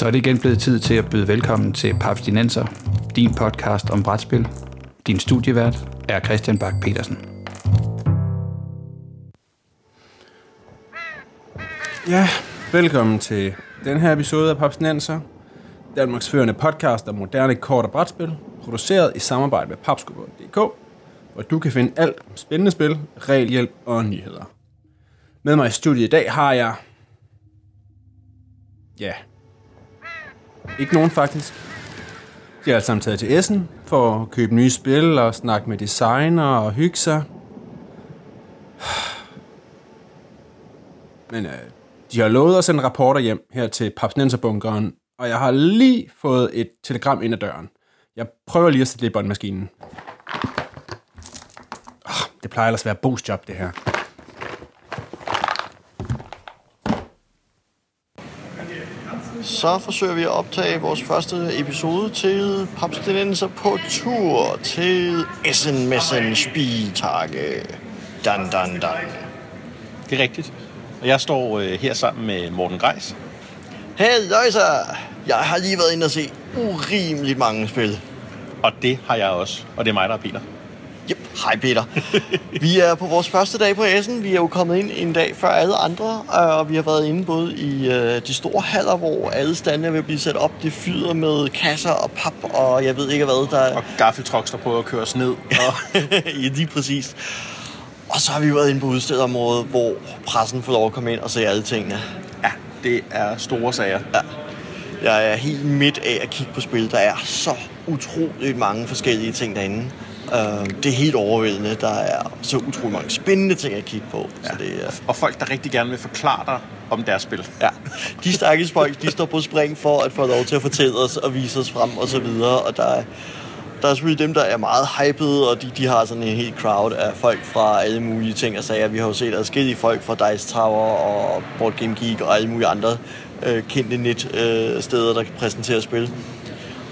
Så er det igen blevet tid til at byde velkommen til Papstinenser, din podcast om brætspil. Din studievært er Christian Bak petersen Ja, velkommen til den her episode af Papstinenser, Danmarks førende podcast om moderne kort- og brætspil, produceret i samarbejde med papskubber.dk, hvor du kan finde alt om spændende spil, regelhjælp og nyheder. Med mig i studiet i dag har jeg... Ja. Ikke nogen faktisk. De er alle sammen taget til Essen for at købe nye spil og snakke med designer og hygge sig. Men øh, de har lovet at sende rapporter hjem her til Papsnenserbunkeren, og jeg har lige fået et telegram ind ad døren. Jeg prøver lige at sætte det i båndmaskinen. Oh, det plejer ellers at være Bo's job, det her. Så forsøger vi at optage vores første episode til Papstinenser på tur til Essen Messen Spieltage. Dan, dan, dan. Det er rigtigt. Og jeg står øh, her sammen med Morten Greis. Hey, Løjsa! Jeg har lige været inde og se urimeligt mange spil. Og det har jeg også. Og det er mig, der er Peter. Yep. Hej Peter. vi er på vores første dag på Essen. Vi er jo kommet ind en dag før alle andre, øh, og vi har været inde både i øh, de store haller, hvor alle stande at blive sat op. Det fyder med kasser og pap, og jeg ved ikke hvad der er. Og gaffeltrucks, der prøver at køre os ned. Og ja, lige præcis. Og så har vi været inde på udstedområdet, hvor pressen får lov at komme ind og se alle tingene. ja, det er store sager. Ja. Jeg er helt midt af at kigge på spil. Der er så utroligt mange forskellige ting derinde. Uh, det er helt overvældende. Der er så utroligt mange spændende ting at kigge på. Så det er, Og folk, der rigtig gerne vil forklare dig om deres spil. ja. De stakkels folk, de står på spring for at få lov til at fortælle os og vise os frem og så videre. Og der er, der er selvfølgelig dem, der er meget hyped, og de, de har sådan en helt crowd af folk fra alle mulige ting og sager. Vi har jo set adskillige folk fra Dice Tower og Board Game Geek og alle mulige andre øh, kendte net øh, steder, der kan præsentere spil.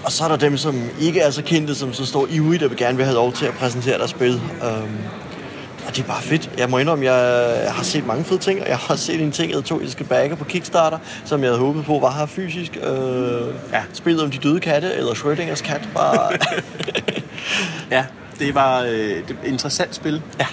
Og så er der dem, som ikke er så kendte, som så står ivrigt og vil gerne vil have lov til at præsentere deres spil. Um, og det er bare fedt. Jeg må indrømme, jeg, jeg har set mange fede ting, og jeg har set en ting, jeg tog, jeg skal bagge på Kickstarter, som jeg havde håbet på var her fysisk. Uh, ja. Spillet om de døde katte, eller Schrödingers kat, var... Ja, det var øh, et interessant spil, ja.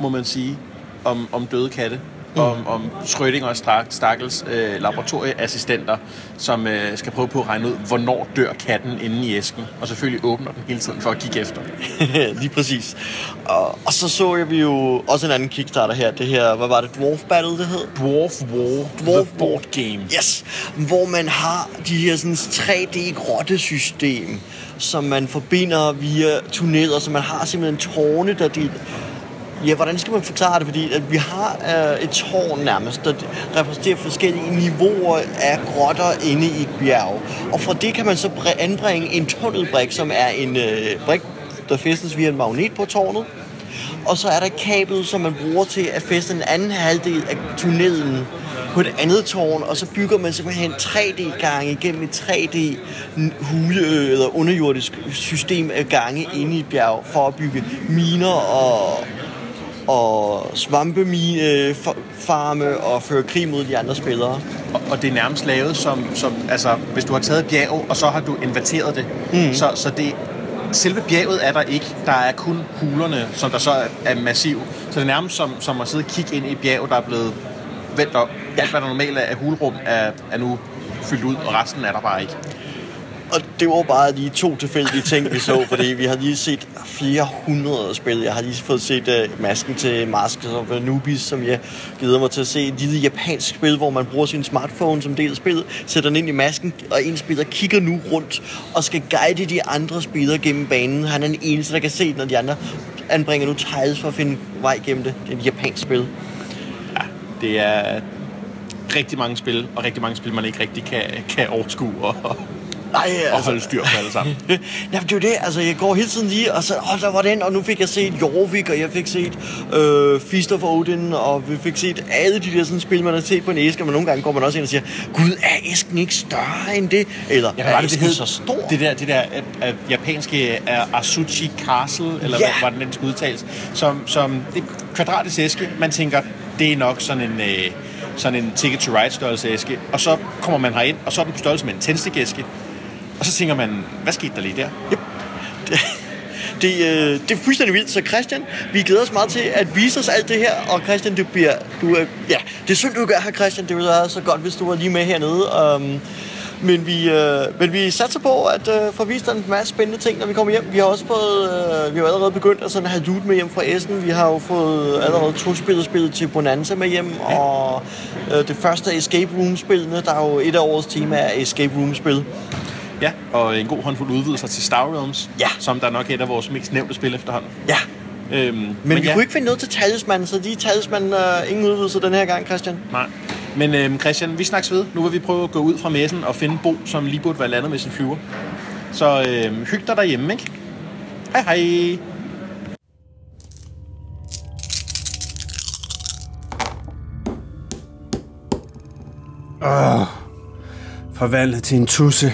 må man sige, om, om døde katte. Om, om Schrödinger og Stak- Stakkels øh, laboratorieassistenter, som øh, skal prøve på at regne ud, hvornår dør katten inde i æsken. Og selvfølgelig åbner den hele tiden for at kigge efter. Lige præcis. Og, og så så jeg vi jo også en anden Kickstarter her. Det her, hvad var det? Dwarf Battle, det hed? Dwarf War, Dwarf The Board Game. Yes, hvor man har de her sådan 3D-grottesystem, som man forbinder via tunneler, så man har simpelthen tårne, der de... Ja, hvordan skal man forklare det? Fordi at vi har øh, et tårn nærmest, der repræsenterer forskellige niveauer af grotter inde i et bjerg. Og fra det kan man så anbringe en tunnelbrik, som er en øh, brik, der fæstnes via en magnet på tårnet. Og så er der kablet, som man bruger til at fæste en anden halvdel af tunnelen på et andet tårn, og så bygger man simpelthen 3D-gange igennem et 3D hule øh, eller underjordisk system af gange inde i et bjerg for at bygge miner og, og svampefarme og føre krig mod de andre spillere. Og, og det er nærmest lavet som, som, altså, hvis du har taget et bjerg, og så har du inverteret det. Mm. Så, så det, selve bjerget er der ikke. Der er kun hulerne, som der så er, massiv. Så det er nærmest som, som at sidde og kigge ind i et bjerg, der er blevet vendt op. Ja. Alt, hvad der normalt er hulrum, er, er nu fyldt ud, og resten er der bare ikke. Og det var bare lige to tilfældige ting, vi så, fordi vi har lige set flere hundrede spil. Jeg har lige fået set uh, masken til Mask og Anubis, som jeg glæder mig til at se. Et lille japansk spil, hvor man bruger sin smartphone som del af spillet, sætter den ind i masken, og en spiller kigger nu rundt og skal guide de andre spillere gennem banen. Han er den eneste, der kan se den, og de andre anbringer nu tiles for at finde vej gennem det. Det er et japansk spil. Ja, Det er rigtig mange spil, og rigtig mange spil, man ikke rigtig kan, kan overskue og, Nej, og holde styr på alle sammen. Ja, det er jo det. Altså, jeg går hele tiden lige, og så, åh, der var den, og nu fik jeg set Jorvik, og jeg fik set øh, Feast of Odin, og vi fik set alle de der sådan, spil, man har set på en æske, men nogle gange går man også ind og siger, Gud, er æsken ikke større end det? Eller, var er æsken så stor? Det der, det der at, at japanske er Asuchi Castle, eller Ja. hvad var den, skal udtales, som, som det kvadratisk æske. Man tænker, det er nok sådan en... Øh, sådan en Ticket to Ride størrelse æske, og så kommer man herind, og så er den på størrelse med en tændstikæske, og så tænker man, hvad skete der lige der? Det, øh, det er fuldstændig vildt. Så Christian, vi glæder os meget til at vise os alt det her. Og Christian, du bliver... Du, er, ja, det er synd, du gør her, Christian. Det ville være så godt, hvis du var lige med hernede. Um, men vi, øh, men vi satser på at øh, få vist en masse spændende ting, når vi kommer hjem. Vi har også fået, øh, vi har allerede begyndt at sådan have loot med hjem fra Essen. Vi har jo fået allerede to spillet spillet til Bonanza med hjem, og øh, det første Escape Room-spillene, der er jo et af årets tema er Escape Room-spil. Ja, og en god håndfuld udvidelser til Star Realms, Ja. som der nok er et af vores mest nævnte spil efterhånden. Ja, Øhm, men, men vi ja, kunne ikke finde noget til talisman, så de talisman øh, ingen udvidelser den her gang, Christian. Nej. Men øhm, Christian, vi snakkes ved. Nu vil vi prøve at gå ud fra messen og finde Bo, som lige burde være landet med sin flyver. Så øhm, hyg dig derhjemme, ikke? Hej hej! Åh, forvandlet til en tusse.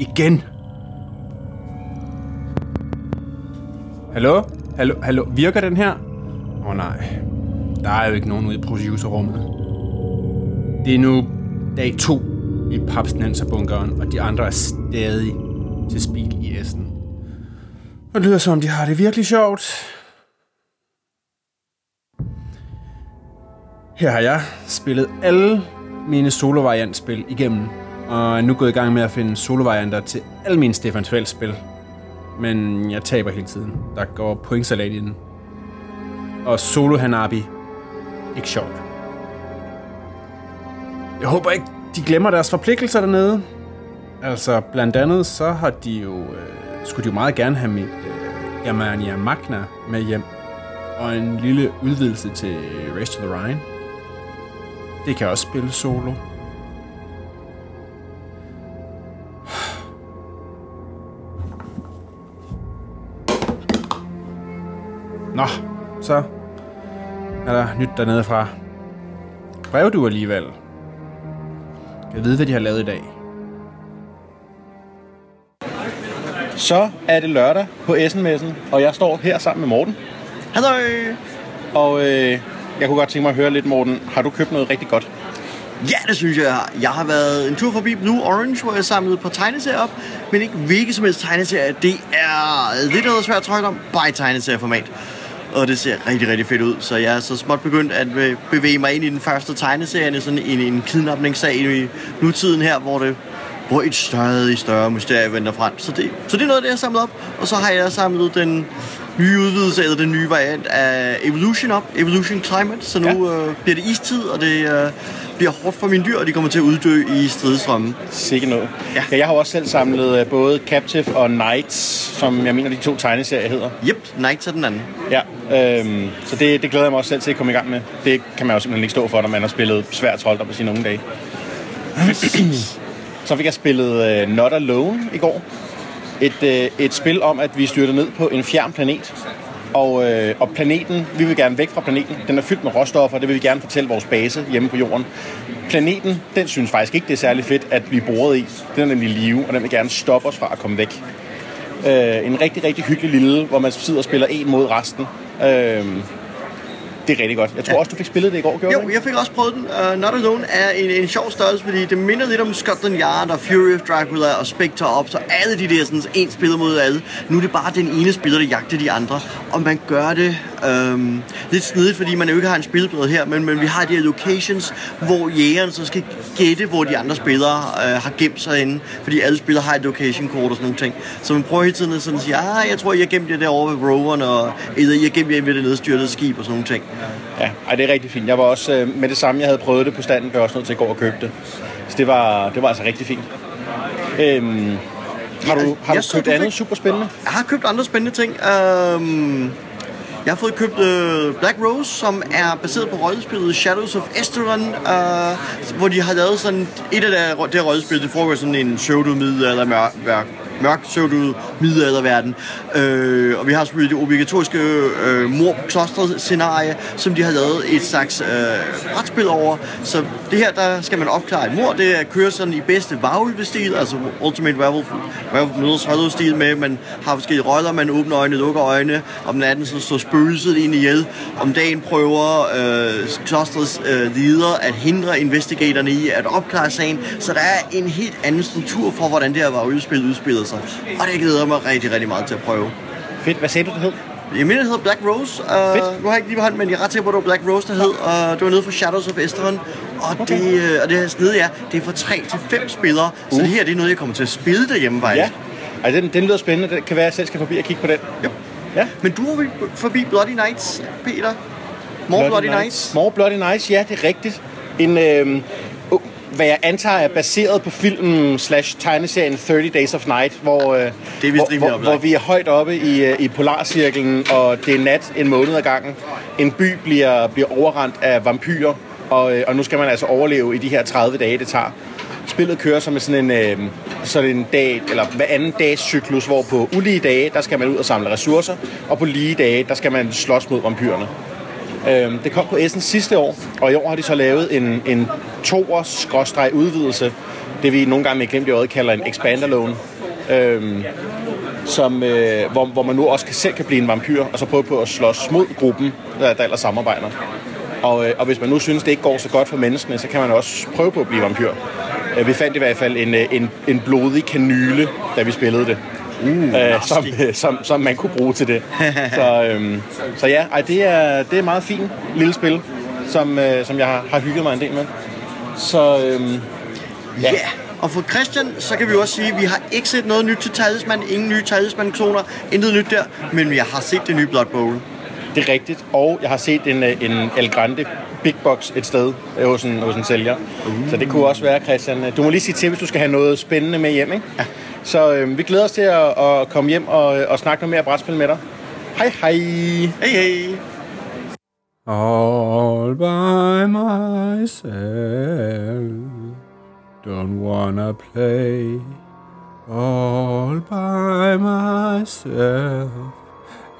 Igen. Hallo? Hallo? Hallo? Virker den her? Åh oh, nej. Der er jo ikke nogen ude i producerrummet. Det er nu dag to i papsnenserbunkeren, og de andre er stadig til spil i Essen. Og det lyder som, de har det virkelig sjovt. Her har jeg spillet alle mine solovariantspil igennem, og er nu gået i gang med at finde solovarianter til alle mine Stefan Tveld-spil. Men jeg taber hele tiden. Der går pointsalat i den. Og solo Hanabi, ikke sjovt. Jeg håber ikke, de glemmer deres forpligtelser dernede. Altså, blandt andet, så har de jo, øh, skulle de jo meget gerne have mit øh, Germania Magna med hjem. Og en lille udvidelse til Race to the Rhine. Det kan også spille solo. Nå, så er der nyt dernede fra. Brev du alligevel. Jeg ved, hvad de har lavet i dag. Så er det lørdag på Essenmessen, og jeg står her sammen med Morten. Hallo! Og øh, jeg kunne godt tænke mig at høre lidt, Morten. Har du købt noget rigtig godt? Ja, det synes jeg, jeg har. Jeg har været en tur forbi Blue Orange, hvor jeg samlede et par tegneserier op, men ikke hvilket som helst tegneserie. Det er lidt noget svært at trykke om, bare i tegneserieformat. Og det ser rigtig, rigtig fedt ud. Så jeg er så småt begyndt at øh, bevæge mig ind i den første tegneserie, sådan en, en kidnapningssag i nutiden her, hvor det hvor et i større mysterie venter frem. Så det, så det er noget det, jeg har samlet op. Og så har jeg samlet den nye udvidelse, eller den nye variant af Evolution op. Evolution Climate. Så nu ja. øh, bliver det istid, og det øh, bliver hårdt for mine dyr, og de kommer til at uddø i stridestrømmen. Sikke noget. Ja. ja jeg har også selv samlet øh, både Captive og Knights, som jeg mener de to tegneserier hedder. Yep, Knights er den anden. Ja, øhm, så det, det glæder jeg mig også selv til at komme i gang med. Det kan man jo simpelthen ikke stå for, når man har spillet svært trolder på sine unge dage. så fik jeg spillet uh, Not Alone i går. Et, øh, et spil om, at vi styrter ned på en fjern planet. Og, øh, og planeten, vi vil gerne væk fra planeten. Den er fyldt med råstoffer, det vil vi gerne fortælle vores base hjemme på jorden. Planeten, den synes faktisk ikke, det er særlig fedt at blive boret i. Den er nemlig live, og den vil gerne stoppe os fra at komme væk. Øh, en rigtig, rigtig hyggelig lille, hvor man sidder og spiller en mod resten. Øh, det er rigtig godt. Jeg tror Ja. også, du fik spillet det i går, gjorde du Jo, ikke? jeg fik også prøvet den. Uh, Not Alone er en, en sjov størrelse, fordi det minder lidt om Scotland Yard og Fury of Dracula og Spectre op, så alle de der sådan, en spiller mod alle. Nu er det bare den ene spiller, der jagter de andre. Og man gør det øhm, lidt snedigt, fordi man jo ikke har en spilledbred her, men, men vi har de her locations, hvor jægeren så skal gætte, hvor de andre spillere øh, har gemt sig inde, fordi alle spillere har et location kort og sådan nogle ting. Så man prøver hele tiden at sådan sige, ah, jeg tror, jeg har gemt det derovre ved roveren, og, eller jeg har gemt det ved det nedstyrtede skib og sådan nogle ting. Ja, ej, det er rigtig fint. Jeg var også øh, med det samme, jeg havde prøvet det på standen, blev jeg også nødt til at gå og købe det. Så det var, det var altså rigtig fint. Øhm, har du, har Jeg du købt andet fik- super spændende? Jeg har købt andre spændende ting. Øhm, jeg har fået købt øh, Black Rose, som er baseret på rollespillet Shadows of Esteron, øh, hvor de har lavet sådan et af der, det rollespil, det foregår sådan en pseudo eller mørk, mørk mørk, pseudo middelalderverden. Øh, og vi har selvfølgelig det obligatoriske øh, mor på klostret scenarie, som de har lavet et slags øh, brætspil over. Så det her, der skal man opklare et mor. Det er at køre sådan i bedste varulve-stil, altså Ultimate Werewolf, Werewolf Meets Hollow-stil med, man har forskellige roller, man åbner øjne, lukker øjne. Om natten så står spøgelset ind i hjel. Om dagen prøver øh, klostrets øh, leder at hindre investigatorerne i at opklare sagen. Så der er en helt anden struktur for, hvordan det her var udspillet udspillede sig. Og det glæder jeg mig rigtig, rigtig meget til at prøve. Fedt. Hvad sagde du, det hed? Jeg mener, det hedder Black Rose. Uh, Fedt. Nu har jeg ikke lige på hånden, men jeg er ret sikker på, at det var Black Rose, der hed. Og det var nede fra Shadows of Esteron. Og okay. det, øh, og det her sted, ja, det er fra 3 til 5 spillere. Uh. Så det her det er noget, jeg kommer til at spille derhjemme, faktisk. Ja. Ej, den, den lyder spændende. Det kan være, at jeg selv skal forbi og kigge på den. Yep. Ja. Men du var forbi Bloody Nights, Peter. More Bloody, Bloody Nights. More Bloody Nights, ja, det er rigtigt. En, øh, hvad jeg antager er baseret på filmen slash tegneserien 30 Days of Night, hvor, øh, Det er hvor, hvor, hvor vi er højt oppe i, øh, i polarcirklen, og det er nat en måned ad gangen. En by bliver, bliver overrendt af vampyrer, og, øh, og nu skal man altså overleve i de her 30 dage, det tager. Spillet kører som sådan en, øh, sådan en dag, eller hver anden dags cyklus, hvor på ulige dage, der skal man ud og samle ressourcer, og på lige dage, der skal man slås mod vampyrerne. Øhm, det kom på Essen sidste år, og i år har de så lavet en, en toårs udvidelse, det vi nogle gange med glemt i øjet kalder en expandalone, øhm, som, øh, hvor, hvor man nu også kan, selv kan blive en vampyr, og så prøve på at slås mod gruppen, der, der ellers samarbejder. Og, øh, og hvis man nu synes, det ikke går så godt for menneskene, så kan man også prøve på at blive vampyr. Øh, vi fandt i hvert fald en, øh, en, en blodig kanyle, da vi spillede det. Uh, øh, som, øh, som, som man kunne bruge til det. så, øhm, så ja, ej, det, er, det er et meget fint lille spil, som, øh, som jeg har, har hygget mig en del med. Så øhm, Ja. Yeah. Og for Christian, så kan vi også sige, at vi har ikke set noget nyt til Talisman, ingen nye Talisman-kloner, intet nyt der, men vi har set det nye Blood Bowl. det er rigtigt. Og jeg har set en, øh, en El Grande Big Box et sted øh, hos en, hos en sælger. Uh. Så det kunne også være, Christian. øh, Du må lige sige til, hvis du skal have noget spændende med hjem, ikke? Ja. Så øh, vi glæder os til at, at komme hjem og, og snakke noget mere brætspil med dig. Hej hej! Hey, hey! All by myself, don't wanna play. All by myself,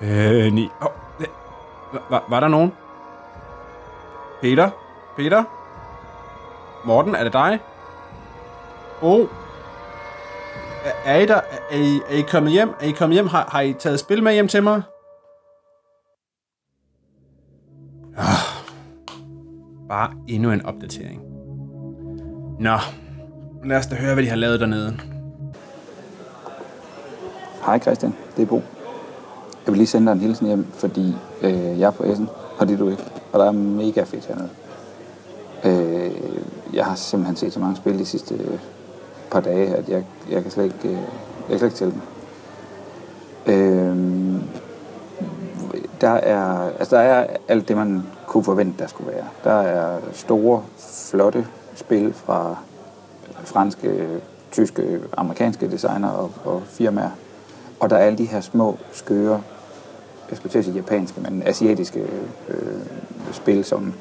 any... Oh, det- var, var, der nogen? Peter? Peter? Morten, er det dig? Oh. Er, er I der? Er I, er I kommet hjem? Er I kommet hjem? Har, har I taget spil med hjem til mig? Bare endnu en opdatering. Nå, lad os da høre, hvad de har lavet dernede. Hej Christian, det er Bo. Jeg vil lige sende dig en hilsen hjem, fordi øh, jeg er på Essen, og det er du ikke. Og der er mega fedt hernede. Øh, jeg har simpelthen set så mange spil de sidste øh, par dage, at jeg, jeg kan slet ikke, øh, jeg kan slet ikke tælle dem. Øh, der er, altså der er alt det, man kunne forvente, der skulle være. Der er store, flotte spil fra franske, tyske, amerikanske designer og, og firmaer. Og der er alle de her små, skøre, jeg skulle til at sige japanske, men asiatiske øh, spil, som,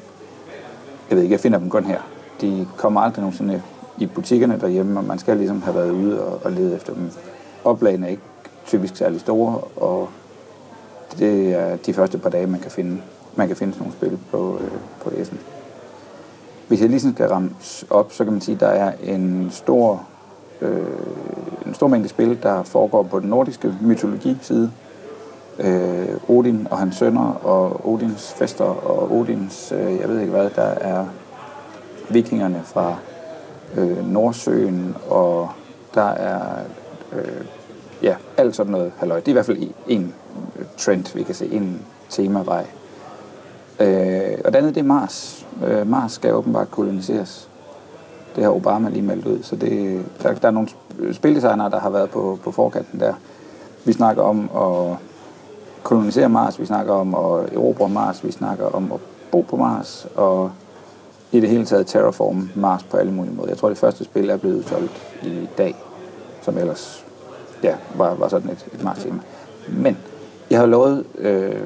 jeg ved ikke, jeg finder dem kun her. De kommer aldrig nogensinde i butikkerne derhjemme, og man skal ligesom have været ude og, og lede efter dem. Oplagene er ikke typisk særlig store, og det er de første par dage, man kan finde, man kan finde sådan nogle spil på, øh, på Essen. Hvis jeg lige sådan skal ramme op, så kan man sige, at der er en stor, øh, en stor mængde spil, der foregår på den nordiske mytologi-side. Øh, Odin og hans sønner, og Odins fester, og Odins, øh, jeg ved ikke hvad, der er vikingerne fra øh, Nordsøen, og der er øh, ja, alt sådan noget halløj. Det er i hvert fald en øh, trend, vi kan se, en temavej. Øh, og det andet, det er Mars. Øh, Mars skal åbenbart koloniseres. Det har Obama lige meldt ud, så det, der, der er nogle spildesignere, der har været på, på forkanten der. Vi snakker om at kolonisere Mars, vi snakker om at erobre Mars, vi snakker om at bo på Mars, og i det hele taget terraform Mars på alle mulige måder. Jeg tror, det første spil er blevet udsolgt i dag, som ellers ja, var, var sådan et, et Mars-tema. Men jeg har lovet øh,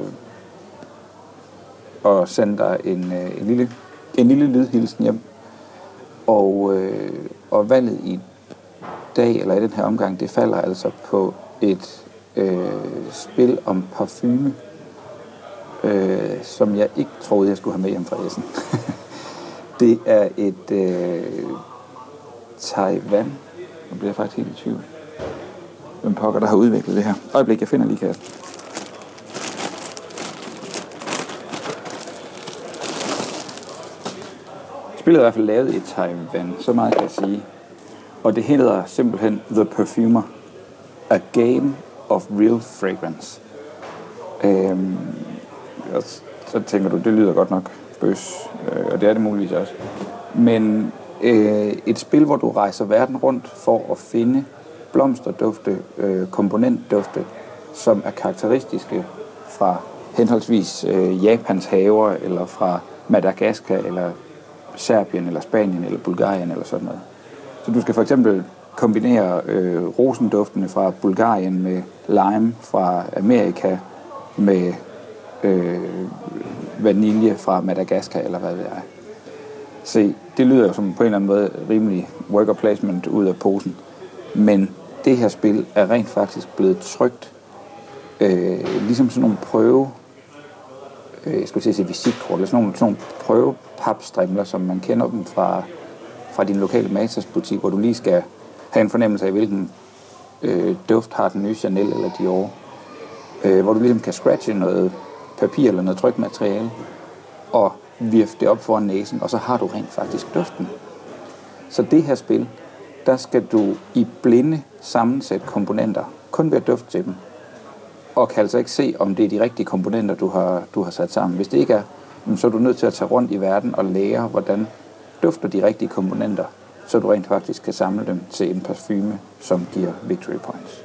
at sende dig en, øh, en, lille, en lille lydhilsen hjem. Og, øh, og valget i dag, eller i den her omgang, det falder altså på et øh, spil om parfume, øh, som jeg ikke troede, jeg skulle have med hjem fra Essen. det er et øh, Taiwan. Nu bliver jeg faktisk helt i tvivl. Hvem pokker, der har udviklet det her? Øjeblik, jeg finder lige kassen. Spillet er i hvert fald lavet i Taiwan, så meget kan jeg sige. Og det hedder simpelthen The Perfumer. A Game of Real Fragrance. Øhm, og så tænker du, det lyder godt nok bøs, øh, og det er det muligvis også. Men øh, et spil, hvor du rejser verden rundt for at finde blomsterdufte, øh, komponentdufte, som er karakteristiske fra henholdsvis øh, Japans haver, eller fra Madagaskar, eller Serbien, eller Spanien, eller Bulgarien, eller sådan noget. Så du skal for eksempel kombinere øh, rosenduftene fra Bulgarien med lime fra Amerika, med øh, vanilje fra Madagaskar, eller hvad det er. Se, det lyder jo som på en eller anden måde rimelig worker placement ud af posen. Men det her spil er rent faktisk blevet trygt, øh, ligesom sådan nogle prøve, øh, jeg skulle sige visitkort, eller sådan nogle, sådan nogle prøvepapstrimler, som man kender dem fra, fra din lokale matersbutik, hvor du lige skal have en fornemmelse af, hvilken øh, duft har den nye Chanel eller Dior. Øh, hvor du ligesom kan scratche noget papir eller noget trykmateriale, og vifte det op foran næsen, og så har du rent faktisk duften. Så det her spil, der skal du i blinde sammensætte komponenter, kun ved at dufte til dem, og kan altså ikke se, om det er de rigtige komponenter, du har, du har sat sammen. Hvis det ikke er, så er du nødt til at tage rundt i verden og lære, hvordan dufter de rigtige komponenter, så du rent faktisk kan samle dem til en parfume, som giver victory points.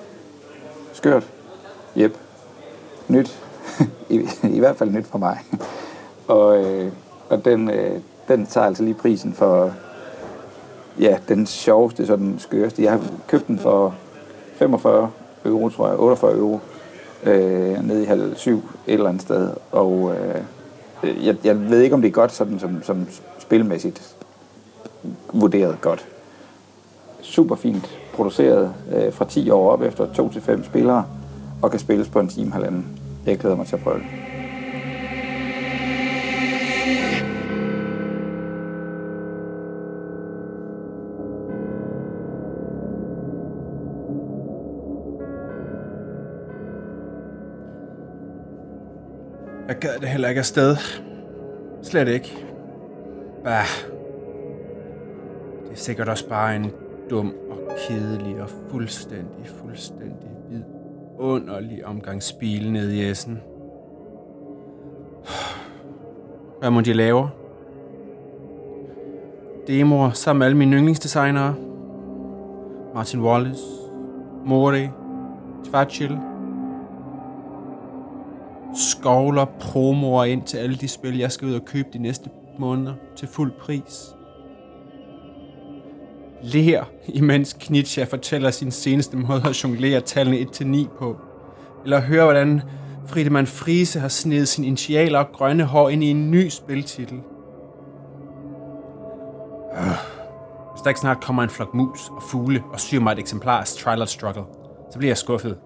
Skørt. Jep. Nyt. I, I hvert fald nyt for mig. og øh, og den, øh, den tager altså lige prisen for ja, den sjoveste, så den skøreste. Jeg har købt den for 45 euro, tror jeg, 48 euro, øh, nede i halv syv et eller andet sted. Og øh, jeg, jeg ved ikke, om det er godt sådan som, som spilmæssigt vurderet godt. Super fint produceret øh, fra 10 år op efter 2 til 5 spillere, og kan spilles på en time halvanden. Jeg glæder mig til at prøve det. Jeg gad det heller ikke afsted. Slet ikke. Bah. Det er sikkert også bare en dum og kedelig og fuldstændig, fuldstændig vidunderlig omgang spil ned i Essen. Hvad må de lave? Demoer sammen med alle mine yndlingsdesignere. Martin Wallace, Mori, Tvachil, skovler promoer ind til alle de spil, jeg skal ud og købe de næste måneder til fuld pris. Lær, imens Knitsja fortæller sin seneste måde at jonglere tallene 1-9 på. Eller høre, hvordan Friedemann Friese har snedet sin initialer og grønne hår ind i en ny spiltitel. Øh, hvis der ikke snart kommer en flok mus og fugle og syr mig et eksemplar af Trial Struggle, så bliver jeg skuffet.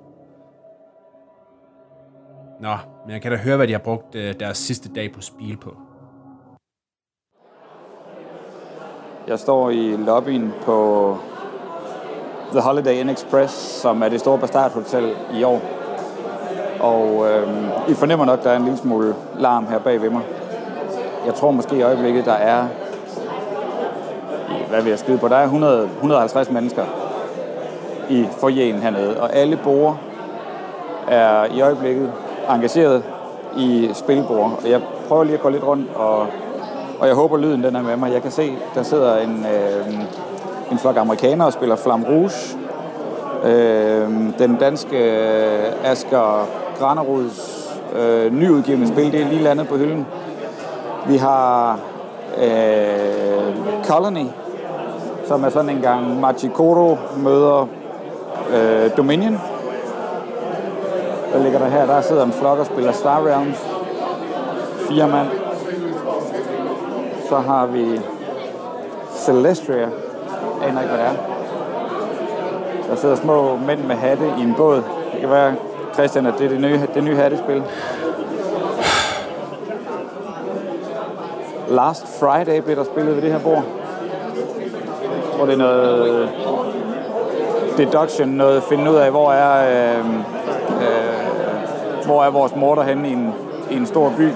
Nå, men jeg kan da høre, hvad de har brugt øh, deres sidste dag på spil på. Jeg står i lobbyen på The Holiday Inn Express, som er det store Bastard Hotel i år. Og øh, I fornemmer nok, at der er en lille smule larm her bag ved mig. Jeg tror måske i øjeblikket, der er, hvad vil jeg skide på, der er 100, 150 mennesker i forjen hernede, og alle bor er i øjeblikket engageret i spilbord. Og jeg prøver lige at gå lidt rundt, og, og jeg håber, lyden den er med mig. Jeg kan se, der sidder en, øh, en flok amerikanere og spiller Flam Rouge. Øh, den danske øh, Asger Graneruds øh, nyudgivende spil, det er lige landet på hylden. Vi har øh, Colony, som er sådan en gang Machikoro møder øh, Dominion. Hvad ligger der her? Der sidder en flok og spiller Star Realms. Fire mand. Så har vi Celestria. Jeg aner ikke, hvad det er. Der sidder små mænd med hatte i en båd. Det kan være, Christian, at det er det nye, det nye hattespil. Last Friday blev der spillet ved det her bord. Jeg tror, det er noget deduction, noget at finde ud af, hvor er, øh, øh, hvor er vores morter henne i en, i en stor by.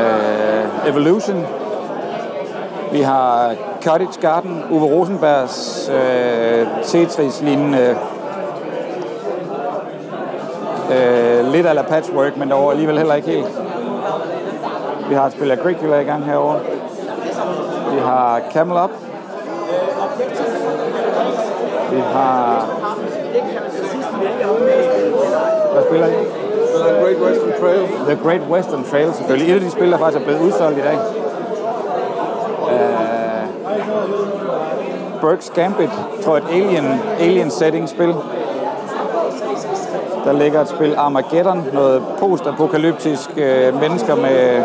Øh, Evolution. Vi har Cottage Garden, Uwe Rosenbergs øh, Tetris-lignende øh, lidt ala patchwork, men dog alligevel heller ikke helt. Vi har et spil Agricola i gang herovre. Vi har Camel Up. Vi har... Hvad spiller I? The Great Western Trail. The Great Western Trail selvfølgelig. Et af de spil, der faktisk er blevet udsolgt i dag. Uh, Burke's Gambit, tror jeg, et alien, alien setting spil. Der ligger et spil Armageddon, noget post-apokalyptisk uh, mennesker med,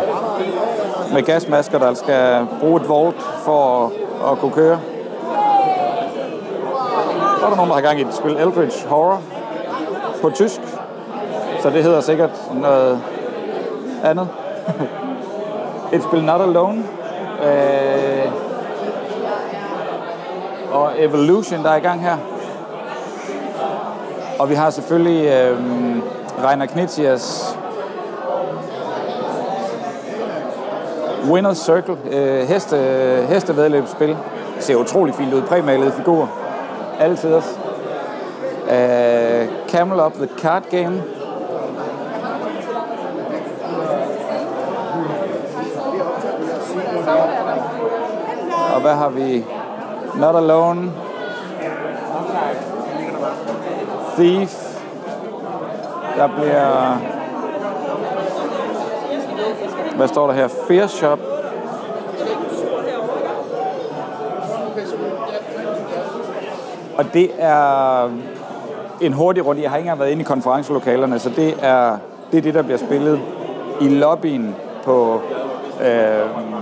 med gasmasker, der skal bruge et vault for at, at kunne køre. Så er der nogen, der har gang i et spil Eldritch Horror på tysk. Så det hedder sikkert noget andet. et spil Not Alone. Øh, og Evolution, der er i gang her. Og vi har selvfølgelig øh, Reiner Knitsias Winner's Circle, øh, heste, hestevedløbsspil. Det ser utrolig fint ud. Præmalede figurer. Altid også. Øh, Camel Up The Card Game. Hvad har vi? Not Alone. Thief. Der bliver... Hvad står der her? Fear Shop. Og det er en hurtig runde. Jeg har ikke engang været inde i konferencelokalerne, så det er det, er det der bliver spillet i lobbyen på, øh,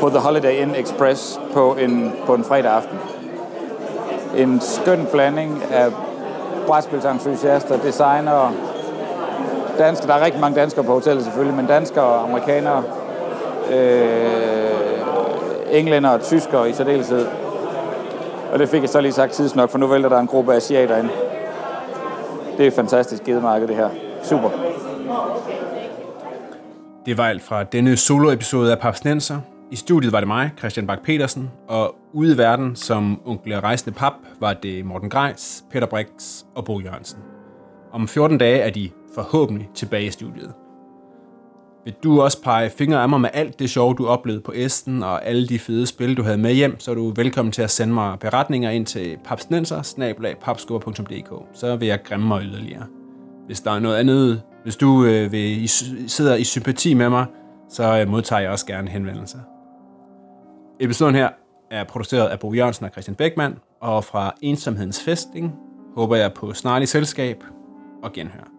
på The Holiday Inn Express på en, på en fredag aften. En skøn blanding af brætspilsentusiaster, designere, danskere. Der er rigtig mange danskere på hotellet selvfølgelig, men danskere og amerikanere, øh, englænder og tyskere i særdeleshed. Og det fik jeg så lige sagt tidsnok, for nu vælter der en gruppe asiater ind. Det er et fantastisk gedemarked, det her. Super. Det var alt fra denne soloepisode af Papsnenser. I studiet var det mig, Christian Bak petersen og ude i verden som onkel rejsende pap var det Morten Grejs, Peter Brix og Bo Jørgensen. Om 14 dage er de forhåbentlig tilbage i studiet. Vil du også pege fingre af mig med alt det sjove, du oplevede på Esten, og alle de fede spil, du havde med hjem, så er du velkommen til at sende mig beretninger ind til papsnenser Så vil jeg grimme mig yderligere. Hvis der er noget andet, hvis du øh, vil, I sidder i sympati med mig, så øh, modtager jeg også gerne henvendelser. Episoden her er produceret af Bo Jørgensen og Christian Beckmann, og fra Ensomhedens Festing håber jeg på snarlig selskab og genhør.